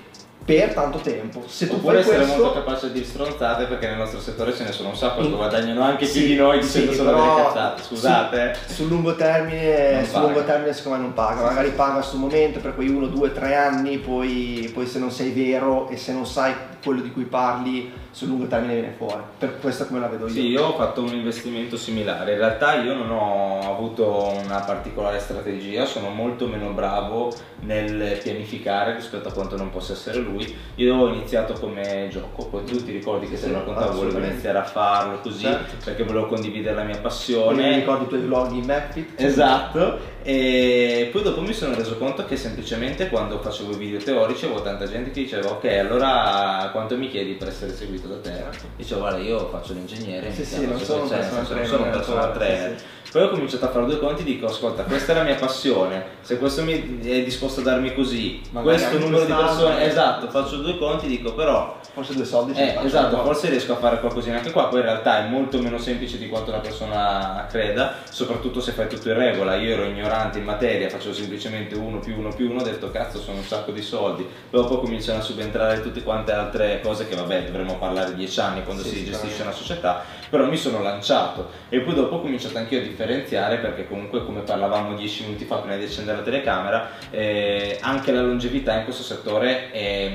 per tanto tempo. Se tu
Oppure
fai
essere
questo,
molto capace di stronzate perché nel nostro settore ce ne sono un sacco che
In-
guadagnano anche più
Sì,
di noi dicendo
sì,
solo
però
delle cazzate. Scusate.
Sul, sul lungo termine, sul lungo termine secondo me non paga,
Sì,
magari
sì.
paga sul momento per quei 1, 2, 3 anni, poi, poi se non sei vero e se non sai quello di cui parli, sul lungo termine viene fuori. Per questo come la vedo io.
Sì, io ho fatto un investimento similare. In realtà io non ho avuto una particolare strategia, sono molto meno bravo nel pianificare rispetto a quanto non possa essere lui. Io ho iniziato come gioco, poi tu ti ricordi che
Sì,
se lo raccontavo volevo iniziare a farlo così
Certo.
perché volevo condividere la mia
Poi mi
passione.
ricordi i tuoi vlog in McFit?
Esatto, e poi dopo mi sono reso conto che semplicemente quando facevo i video teorici avevo tanta gente che diceva ok allora quanto mi chiedi per essere seguito da te? Dicevo guarda io faccio l'ingegnere,
Sì, sì, non sono
non
trainer,
sono un personal
allenatore,
trainer.
sì,
Poi ho cominciato a fare due conti e dico ascolta questa è la mia passione, se questo mi è disposto a darmi così,
Magari
questo numero di persone, esatto, faccio due conti dico però
Forse due soldi ce li
eh, esatto, forse riesco a fare qualcosina anche qua, poi in realtà è molto meno semplice di quanto una persona creda, soprattutto se fai tutto in regola. Io ero ignorante in materia, facevo semplicemente uno più uno più uno, ho detto cazzo sono un sacco di soldi. Poi dopo cominciano a subentrare tutte quante altre cose che vabbè dovremmo parlare dieci anni quando
Sì,
si gestisce una società, però mi sono lanciato. E poi dopo ho cominciato anche io a differenziare perché comunque come parlavamo dieci minuti fa prima di accendere la telecamera, eh, anche la longevità in questo settore è,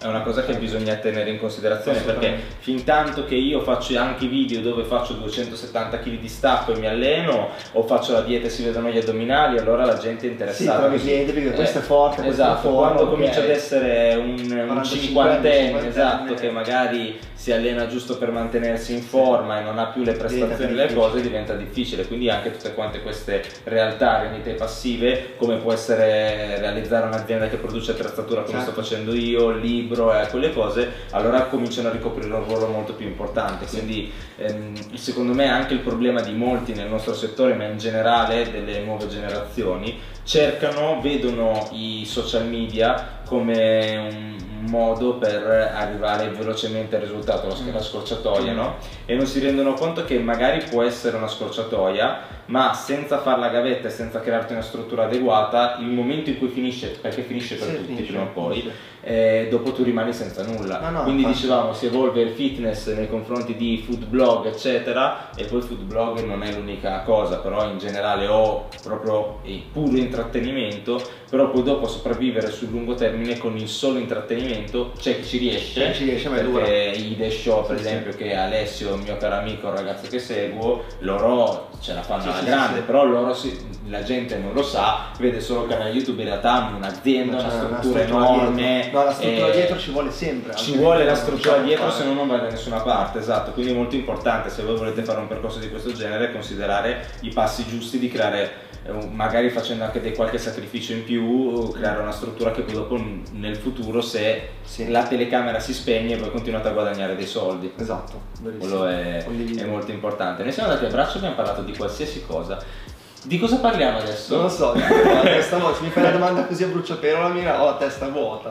è una cosa che bisogna tenere in considerazione perché fin tanto che io faccio anche video dove faccio 270 kg di stacco e mi alleno o faccio la dieta e si vedono gli addominali allora la gente è
Sì,
interessata
i
così.
clienti perché questo è forte, questo
esatto
è forte.
quando comincia ad essere un, un
45enne,
cinquantenne esatto che magari si allena giusto per mantenersi in forma e non ha più le prestazioni
Diventa
le
difficile.
cose diventa difficile quindi anche tutte quante queste realtà rendite passive come può essere realizzare un'azienda che produce attrezzatura come
Certo.
sto facendo io libro e quelle cose allora cominciano a ricoprire un ruolo molto più importante quindi ehm, secondo me anche il problema di molti nel nostro settore ma in generale delle nuove generazioni cercano vedono i social media come un modo per arrivare velocemente al risultato, la,
Mm.
scorciatoia, no? E non si rendono conto che magari può essere una scorciatoia, ma senza fare la gavetta e senza crearti una struttura adeguata, il momento in cui finisce, perché finisce per
Sì,
tutti
finisce,
prima o poi, eh, dopo tu rimani senza nulla.
No, no,
Quindi
infatti.
dicevamo si evolve il fitness nei confronti di food blog, eccetera, e poi food blog non è l'unica cosa, però in generale ho proprio il puro intrattenimento, però poi dopo sopravvivere sul lungo termine con il solo intrattenimento c'è chi ci riesce.
Ci riesce, ma è dura.
i The Show, per
Sì, sì.
esempio, che Alessio, mio caro amico, il ragazzo che seguo, loro ce la fanno
Sì,
alla grande, però loro si- la gente non lo sa, vede solo il canale YouTube, in realtà hanno un'azienda, una struttura enorme.
dietro. No, la struttura
eh,
dietro ci vuole sempre.
ci vuole la struttura
riusciamo a
dietro
fare.
se no non vai da nessuna parte, esatto, quindi è molto importante se voi volete fare un percorso di questo genere considerare i passi giusti di creare magari facendo anche dei qualche sacrificio in più, creare una struttura che poi dopo nel futuro se
Sì.
la telecamera si spegne voi continuate a guadagnare dei soldi.
Esatto.
Quello è, è molto importante. Noi siamo andati a braccio e abbiamo parlato di qualsiasi cosa. Di cosa parliamo adesso?
Non lo so, la testa vuota. Se mi fai una domanda così a bruciapelo la mia ho la testa vuota.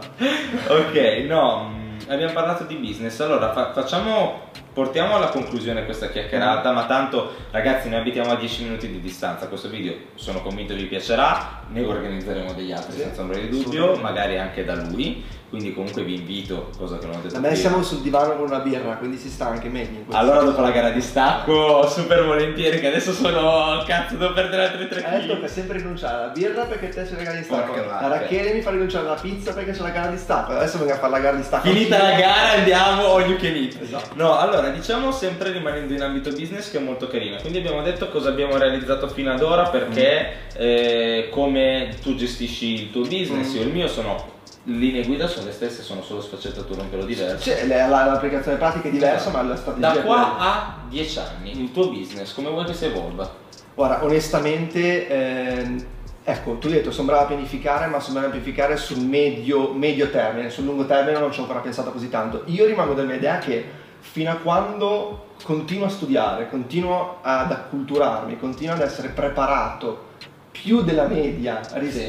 Ok, no, mh, abbiamo parlato di business, allora fa- facciamo, portiamo alla conclusione questa chiacchierata, ma tanto ragazzi noi abitiamo a 10 minuti di distanza, questo video sono convinto vi piacerà, ne organizzeremo degli altri
Sì,
senza ombra di dubbio,
assolutamente.
magari anche da lui, quindi comunque vi invito, cosa che non ho detto prima.
siamo sul divano con una birra, quindi si sta anche meglio.
Allora dopo la gara di stacco, super volentieri, che adesso sono, cazzo, devo perdere altri 3
Eh, tocca
kg.
sempre rinunciare alla birra perché te c'è la gara di stacco.
Porca
La. Rachele mi fa rinunciare alla pizza perché c'è la gara di stacco. Adesso vengo a fare la gara di stacco.
Finita la gara andiamo all you can eat.
Esatto.
No, allora diciamo sempre rimanendo in ambito business che è molto carino. Quindi abbiamo detto cosa abbiamo realizzato fino ad ora perché eh, come tu gestisci il tuo business,
Mm.
io il mio sono linee guida sono le stesse, sono solo sfaccettature un pelo diverse.
La- l'applicazione pratica è diversa, ma la strategia
Da qua
quella.
a 10 anni, il tuo business, come vuoi che si evolva?
Guarda, onestamente, ehm, ecco, tu hai detto sono bravo a pianificare, ma sono bravo a pianificare sul medio, medio termine, sul lungo termine non ci ho ancora pensato così tanto. Io rimango della mia idea che fino a quando continuo a studiare, continuo ad acculturarmi, continuo ad essere preparato più della media,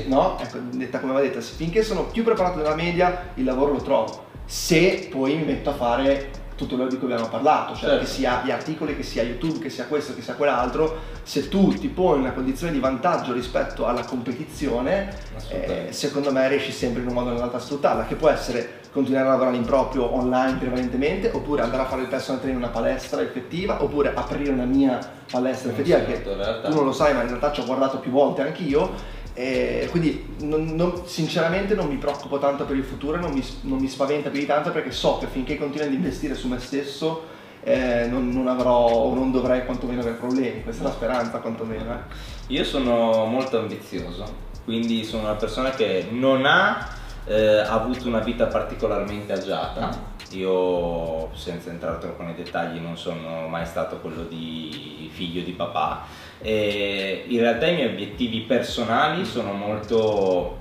no? Ecco, detta come va detta, finché sono più preparato della media, il lavoro lo trovo. Se poi mi metto a fare tutto quello di cui abbiamo parlato, cioè
Certo.
che sia gli articoli, che sia YouTube, che sia questo, che sia quell'altro, se tu ti poni in una condizione di vantaggio rispetto alla competizione, eh, secondo me riesci sempre in un modo o nell'altro a sfruttarla, che può essere continuare a lavorare in proprio online prevalentemente, oppure andare a fare il personal trainer in una palestra effettiva, oppure aprire una mia palestra effettiva, che tu non lo sai, ma in realtà ci ho guardato più volte anch'io. E quindi non, non, sinceramente non mi preoccupo tanto per il futuro, non mi, non mi spaventa più di tanto perché so che finché continuo ad investire su me stesso eh, non, non, avrò o non dovrei quantomeno avere problemi, questa è la speranza quantomeno. Eh.
Io sono molto ambizioso, quindi sono una persona che non ha eh, avuto una vita particolarmente agiata. Io, senza entrare troppo nei dettagli, non sono mai stato quello di figlio di papà. E in realtà i miei obiettivi personali sono molto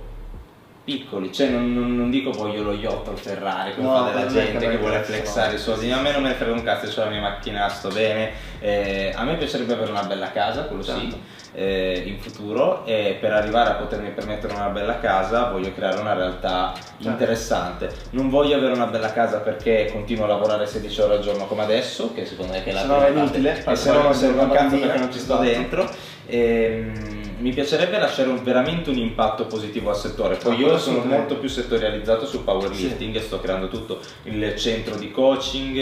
piccoli, cioè non, non, non, dico voglio lo yacht o il Ferrari come no, fa della gente che vuole flexare i soldi, a me non me ne frega un cazzo, ho la mia macchina, sto bene, eh, a me piacerebbe avere una bella casa, quello certo. sì, eh, in futuro e per arrivare a potermi permettere una bella casa voglio creare una realtà certo. interessante, non voglio avere una bella casa perché continuo a lavorare 16 ore al giorno come adesso, che secondo me è la
se prima è inutile,
e se no non serve un cazzo perché non ci sto dentro. E, ehm, mi piacerebbe lasciare un, veramente un impatto positivo al settore. Poi io sono molto più settorializzato sul powerlifting sì. e sto creando tutto il centro di coaching.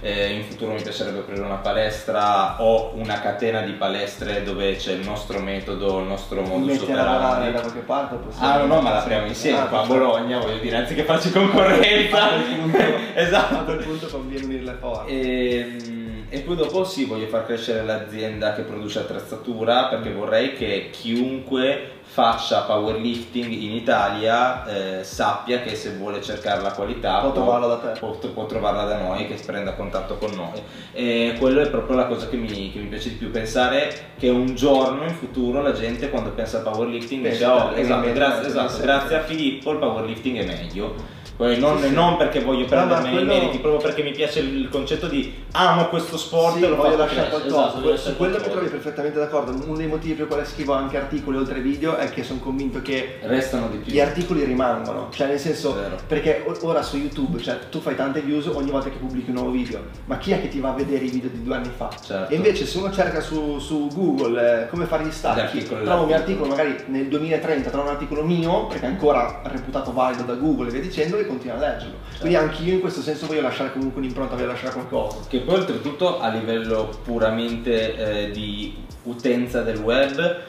Eh, in futuro mi piacerebbe aprire una palestra o una catena di palestre dove c'è il nostro metodo, il nostro modo
di operare. da qualche parte?
Ah, no, no, ma l'apriamo insieme ah, qua a Bologna, voglio dire, anziché farci concorrenza.
A quel punto, esatto. A quel punto conviene unirle forte.
E, ehm, e poi dopo sì, voglio far crescere l'azienda che produce attrezzatura perché vorrei che chiunque faccia powerlifting in Italia eh, sappia che se vuole cercare la qualità
può, trovarla da
può, può, trovarla da noi, che prenda contatto con noi. E quello è proprio la cosa che mi, che mi, piace di più, pensare che un giorno in futuro la gente quando pensa al powerlifting dice oh esatto, grazie, esatto, grazie a Filippo il powerlifting è meglio non, sì, sì. non, perché voglio prendermi no, quello... i meriti, proprio perché mi piace il concetto di amo questo sport
sì, e lo voglio lasciare qualcosa. Esatto, su quello mi trovi perfettamente d'accordo. Uno dei motivi per cui scrivo anche articoli oltre ai video è che sono convinto che
restano di più.
Gli articoli rimangono, cioè nel senso, perché ora su YouTube, cioè tu fai tante views ogni volta che pubblichi un nuovo video, ma chi è che ti va a vedere i video di due anni fa? Certo. E invece se uno cerca su, su Google eh, come fare gli stacchi, trova un mio articolo magari nel 2030, trova un articolo mio, perché è ancora reputato valido da Google e via dicendo, e continua a leggerlo. Certo. Quindi anch'io in questo senso voglio lasciare comunque un'impronta, voglio lasciare qualcosa.
Che poi oltretutto a livello puramente eh, di utenza del web,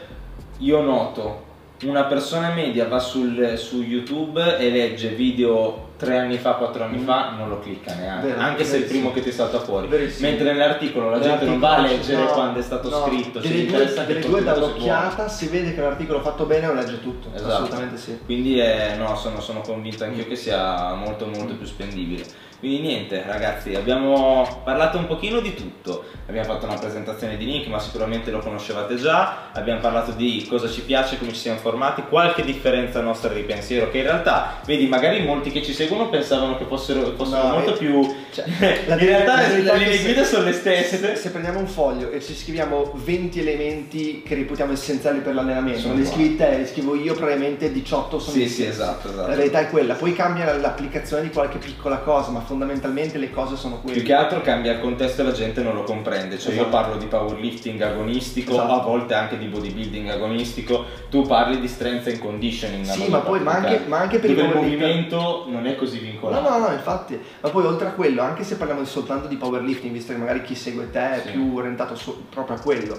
io noto una persona media va sul, su YouTube e legge video tre anni fa, quattro anni mm. fa, non lo clicca neanche, Vero, anche se è il primo che ti salta fuori. Verissimo. Mentre nell'articolo la gente non va a leggere no, quando è stato no, scritto.
Delle due, delle due dall'occhiata si vede che l'articolo fatto bene lo legge tutto. Esatto. Assolutamente sì.
Quindi è, no, sono, sono convinto anch'io mm. che sia molto molto più spendibile. Quindi niente ragazzi, abbiamo parlato un pochino di tutto, abbiamo fatto una presentazione di Nick ma sicuramente lo conoscevate già, abbiamo parlato di cosa ci piace, come ci siamo formati, qualche differenza nostra di pensiero che in realtà, vedi magari molti che ci seguono pensavano che fossero, fossero no, molto eh, più... Cioè, in realtà le linee guida sono le stesse.
Se, se, prendiamo un foglio e ci scriviamo 20 elementi che reputiamo essenziali per l'allenamento, non li scrivi te, li scrivo io probabilmente 18 sono
Sì, sì, esatto, esatto.
La verità è quella, poi cambia l'applicazione di qualche piccola cosa, ma fondamentalmente le cose sono quelle.
Più che altro cambia il contesto e la gente non lo comprende. Cioè esatto. io parlo di powerlifting agonistico, esatto. a volte anche di bodybuilding agonistico, tu parli di strength and conditioning.
Sì, ma poi ma anche, ma anche, per
il movimento non è così vincolante.
No, no, no, infatti. Ma poi oltre a quello, anche se parliamo soltanto di powerlifting, visto che magari chi segue te è sì. più orientato su, proprio a quello.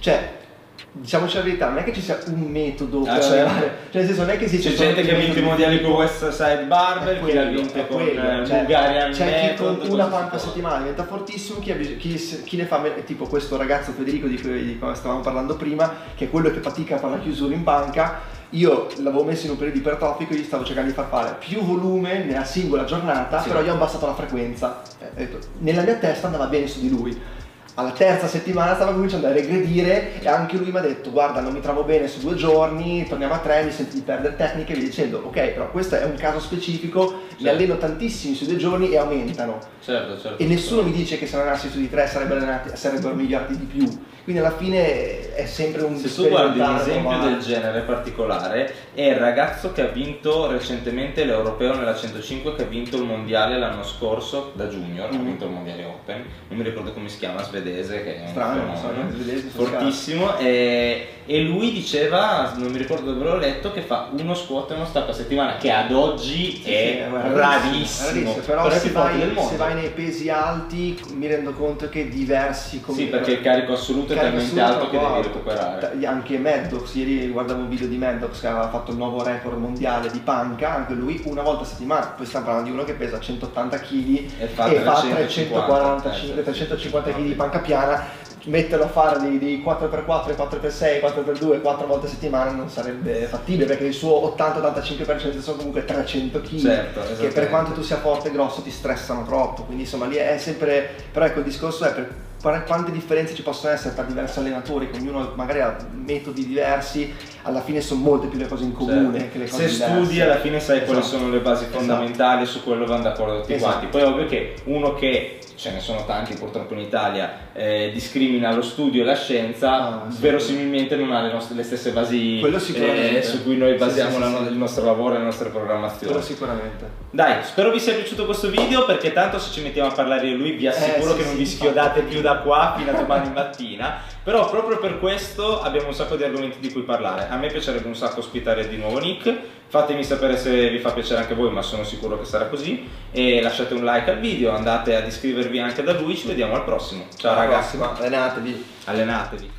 Cioè, diciamoci la verità, non è che ci sia un metodo ah, per arrivare, cioè nel senso non è che esiste
c'è gente che ha vinto i mondiali con West Side Barber, chi l'ha vinto con quello, eh, cioè, Bulgarian
c'è chi con una panca a settimana diventa fortissimo, chi, chi, chi, ne fa tipo questo ragazzo Federico di cui, di cui stavamo parlando prima, che è quello che fatica a fare la chiusura in banca, io l'avevo messo in un periodo ipertrofico e gli stavo cercando di far fare più volume nella singola giornata, sì. però io ho abbassato la frequenza. Eh, nella mia testa andava bene su di lui alla terza settimana stava cominciando a regredire e anche lui mi ha detto guarda non mi trovo bene su due giorni, torniamo a tre, mi sento di perdere tecniche e via dicendo ok però questo è un caso specifico, certo. mi alleno tantissimi su due giorni e aumentano.
Certo, certo,
e nessuno mi dice che se allenassi su di tre sarebbero, allenati, sarebbero migliorati di più. Quindi alla fine è sempre un
Se tu guardi un esempio del genere particolare, è il ragazzo che ha vinto recentemente l'Europeo nella 105, che ha vinto il mondiale l'anno scorso da junior, mm. ha vinto il mondiale Open, non mi ricordo come si chiama, svedese, che è
Strano, un fenomeno,
svedese, fortissimo. E, e, lui diceva, non mi ricordo dove l'ho letto, che fa uno squat e uno stacco a settimana, che ad oggi sì, è, sì, rarissimo.
Però,
Però è
se, vai, se vai nei pesi alti mi rendo conto che diversi come
Sì, perché il carico assoluto è
carico
talmente
assoluto
alto che devi recuperare.
Anche Maddox, ieri guardavo un video di Maddox che aveva fatto il nuovo record mondiale di panca, anche lui una volta a settimana, poi stiamo parlando di uno che pesa 180 kg
E fa
e fa
350,
345,
eh,
350 kg di panca piana, metterlo a fare dei, dei 4x4, 4x6, 4x2, 4 volte a settimana non sarebbe fattibile perché il suo 80-85% sono comunque 300 kg
Certo,
che per quanto tu sia forte e grosso ti stressano troppo, quindi insomma lì è sempre, però ecco il discorso è per quante differenze ci possono essere tra diversi allenatori, che ognuno magari ha metodi diversi, alla fine sono molte più le cose in comune
Certo.
che le cose
Se
diverse.
studi alla fine sai quali
Esatto.
sono le basi
Esatto.
fondamentali e su quello vanno d'accordo tutti
Esatto.
quanti. Poi è ovvio che uno che ce ne sono tanti purtroppo in Italia eh, discrimina lo studio e la scienza,
Ah, sì.
verosimilmente non ha le, nostre- le stesse basi eh, su cui noi basiamo
sì, sì,
no- il nostro lavoro e le nostre programmazioni.
Quello sicuramente.
Dai, spero vi sia piaciuto questo video perché tanto se ci mettiamo a parlare di lui vi assicuro
Eh,
che non vi schiodate più da qua fino a domani mattina. Però proprio per questo abbiamo un sacco di argomenti di cui parlare. A me piacerebbe un sacco ospitare di nuovo Nick. Fatemi sapere se vi fa piacere anche voi, ma sono sicuro che sarà così. E lasciate un like al video, andate ad iscrivervi anche da lui. Ci vediamo al prossimo. Ciao
Alla
ragazzi,
prossima, allenatevi.
allenatevi.